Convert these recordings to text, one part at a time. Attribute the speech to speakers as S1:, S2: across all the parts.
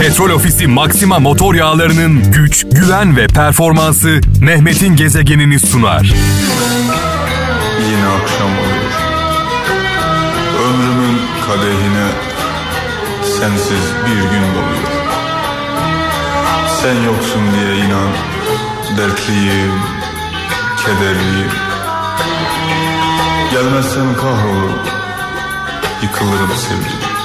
S1: Petrol Ofisi Maxima motor yağlarının güç, güven ve performansı Mehmet'in gezegenini sunar.
S2: Yine akşam oluyor. Ömrümün kadehine sensiz bir gün doluyor. Sen yoksun diye inan dertliyim, kederliyim. Gelmezsen kahrolurum, yıkılırım sevgilim.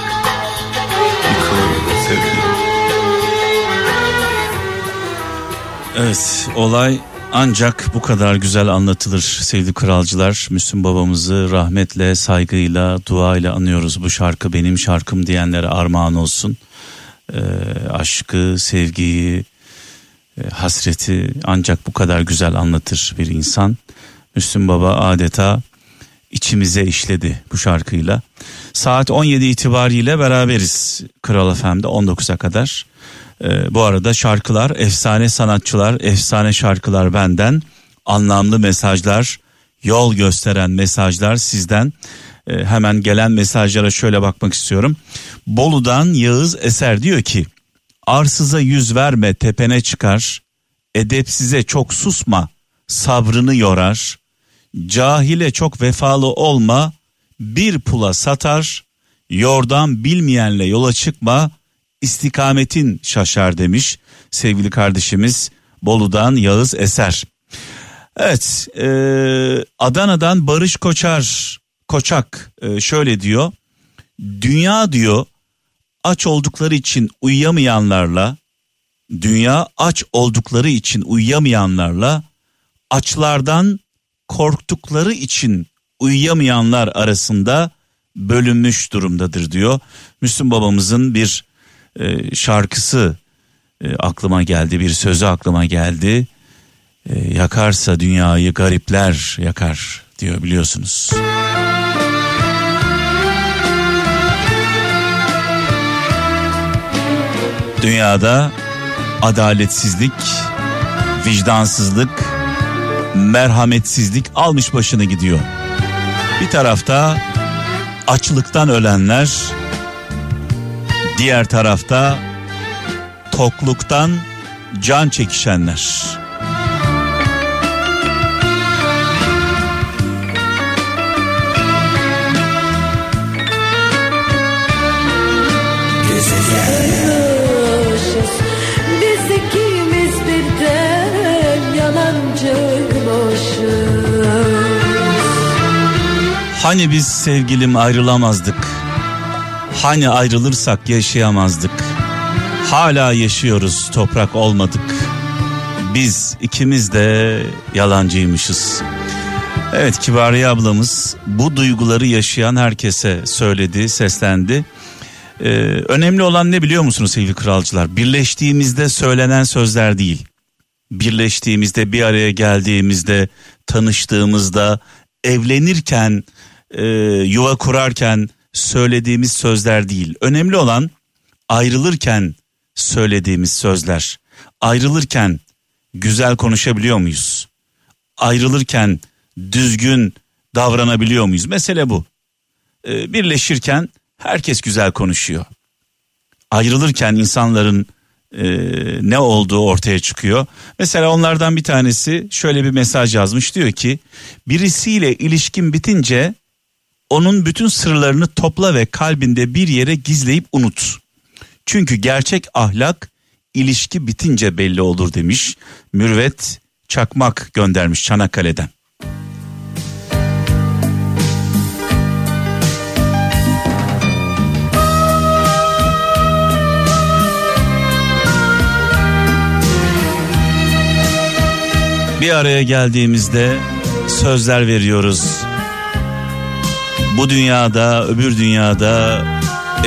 S3: Evet olay ancak bu kadar güzel anlatılır sevgili kralcılar. Müslüm babamızı rahmetle, saygıyla, duayla anıyoruz. Bu şarkı benim şarkım diyenlere armağan olsun. Ee, aşkı, sevgiyi, e, hasreti ancak bu kadar güzel anlatır bir insan. Müslüm baba adeta içimize işledi bu şarkıyla. Saat 17 itibariyle beraberiz Kral FM'de 19'a kadar. Ee, bu arada şarkılar, efsane sanatçılar, efsane şarkılar benden. Anlamlı mesajlar, yol gösteren mesajlar sizden. Ee, hemen gelen mesajlara şöyle bakmak istiyorum. Bolu'dan Yağız Eser diyor ki arsıza yüz verme tepene çıkar. Edepsize çok susma sabrını yorar. Cahile çok vefalı olma bir pula satar. Yordan bilmeyenle yola çıkma istikametin şaşar demiş sevgili kardeşimiz Bolu'dan Yağız Eser. Evet e, Adana'dan Barış Koçar Koçak e, şöyle diyor. Dünya diyor aç oldukları için uyuyamayanlarla dünya aç oldukları için uyuyamayanlarla açlardan korktukları için uyuyamayanlar arasında bölünmüş durumdadır diyor. Müslüm babamızın bir e, şarkısı e, aklıma geldi, bir sözü aklıma geldi. E, yakarsa dünyayı garipler yakar diyor biliyorsunuz. Dünyada adaletsizlik, vicdansızlık, merhametsizlik almış başını gidiyor. Bir tarafta açlıktan ölenler, diğer tarafta tokluktan can çekişenler. Hani biz sevgilim ayrılamazdık? Hani ayrılırsak yaşayamazdık? Hala yaşıyoruz toprak olmadık. Biz ikimiz de yalancıymışız. Evet Kibariye ablamız bu duyguları yaşayan herkese söyledi, seslendi. Ee, önemli olan ne biliyor musunuz sevgili kralcılar? Birleştiğimizde söylenen sözler değil. Birleştiğimizde, bir araya geldiğimizde, tanıştığımızda, evlenirken, e, yuva kurarken söylediğimiz sözler değil. Önemli olan ayrılırken söylediğimiz sözler. Ayrılırken güzel konuşabiliyor muyuz? Ayrılırken düzgün davranabiliyor muyuz? Mesele bu. Ee, birleşirken herkes güzel konuşuyor. Ayrılırken insanların e, ne olduğu ortaya çıkıyor. Mesela onlardan bir tanesi şöyle bir mesaj yazmış diyor ki birisiyle ilişkin bitince onun bütün sırlarını topla ve kalbinde bir yere gizleyip unut. Çünkü gerçek ahlak ilişki bitince belli olur demiş. Mürvet Çakmak göndermiş Çanakkale'den. Bir araya geldiğimizde sözler veriyoruz. Bu dünyada, öbür dünyada,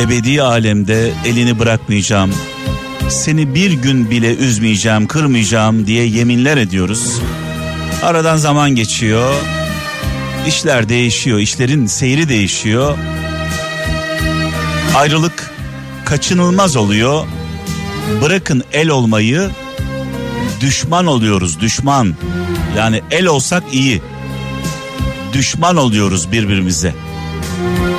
S3: ebedi alemde elini bırakmayacağım. Seni bir gün bile üzmeyeceğim, kırmayacağım diye yeminler ediyoruz. Aradan zaman geçiyor. İşler değişiyor, işlerin seyri değişiyor. Ayrılık kaçınılmaz oluyor. Bırakın el olmayı, düşman oluyoruz, düşman. Yani el olsak iyi. Düşman oluyoruz birbirimize. Thank you.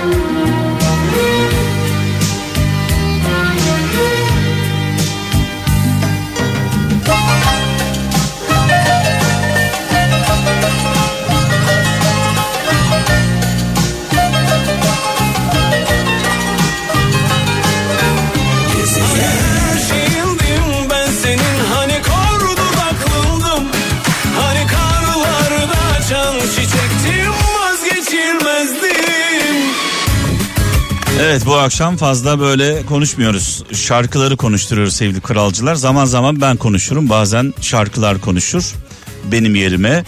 S3: Evet bu akşam fazla böyle konuşmuyoruz. Şarkıları konuşturuyoruz sevgili kralcılar. Zaman zaman ben konuşurum bazen şarkılar konuşur benim yerime.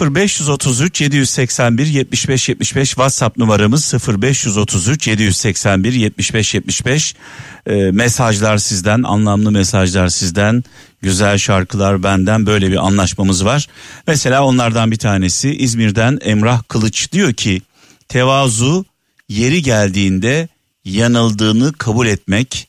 S3: 0533 781 75 75 WhatsApp numaramız 0533 781 75 75 ee, mesajlar sizden anlamlı mesajlar sizden güzel şarkılar benden böyle bir anlaşmamız var. Mesela onlardan bir tanesi İzmir'den Emrah Kılıç diyor ki tevazu yeri geldiğinde yanıldığını kabul etmek,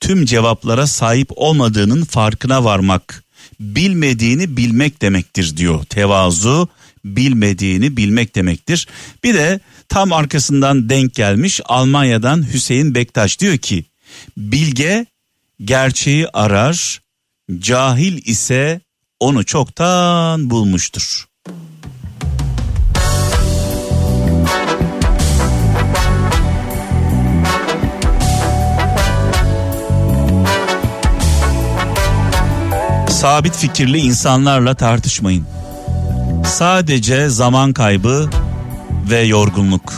S3: tüm cevaplara sahip olmadığının farkına varmak, bilmediğini bilmek demektir diyor. Tevazu bilmediğini bilmek demektir. Bir de tam arkasından denk gelmiş Almanya'dan Hüseyin Bektaş diyor ki bilge gerçeği arar, cahil ise onu çoktan bulmuştur. Sabit fikirli insanlarla tartışmayın. Sadece zaman kaybı ve yorgunluk.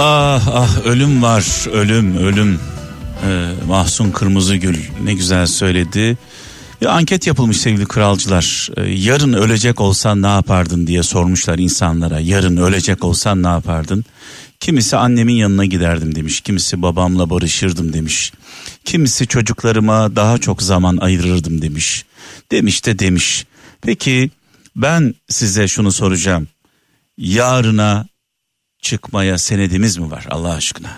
S3: Ah ah ölüm var ölüm ölüm ee, Mahsun Kırmızıgül ne güzel söyledi. Bir anket yapılmış sevgili kralcılar. Ee, yarın ölecek olsan ne yapardın diye sormuşlar insanlara. Yarın ölecek olsan ne yapardın? Kimisi annemin yanına giderdim demiş. Kimisi babamla barışırdım demiş. Kimisi çocuklarıma daha çok zaman ayırırdım demiş. Demiş de demiş. Peki ben size şunu soracağım. Yarına çıkmaya senedimiz mi var Allah aşkına?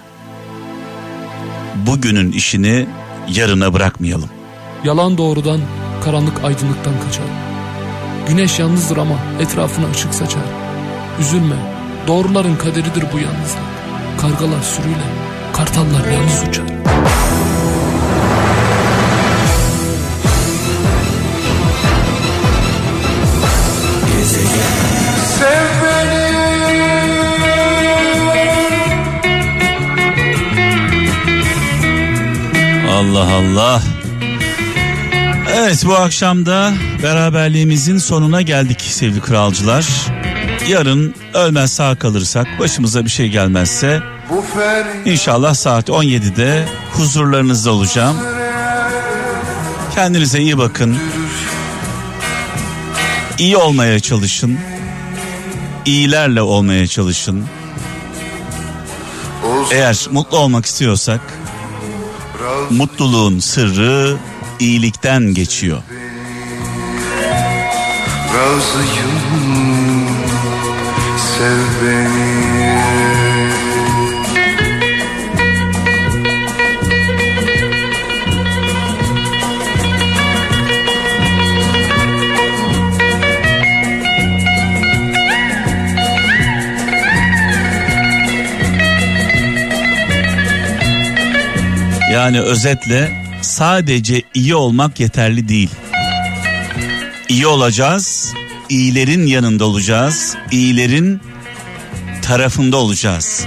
S3: Bugünün işini yarına bırakmayalım.
S4: Yalan doğrudan, karanlık aydınlıktan kaçar. Güneş yalnızdır ama etrafına ışık saçar. Üzülme, doğruların kaderidir bu yalnızlık. Kargalar sürüyle, kartallar yalnız uçar.
S3: Allah Allah. Evet bu akşam da beraberliğimizin sonuna geldik sevgili kralcılar. Yarın ölmez sağ kalırsak başımıza bir şey gelmezse inşallah saat 17'de huzurlarınızda olacağım. Kendinize iyi bakın. İyi olmaya çalışın. İyilerle olmaya çalışın. Eğer mutlu olmak istiyorsak mutluluğun sırrı iyilikten geçiyor.
S5: Razıyım sev beni
S3: Yani özetle sadece iyi olmak yeterli değil. İyi olacağız, iyilerin yanında olacağız, iyilerin tarafında olacağız.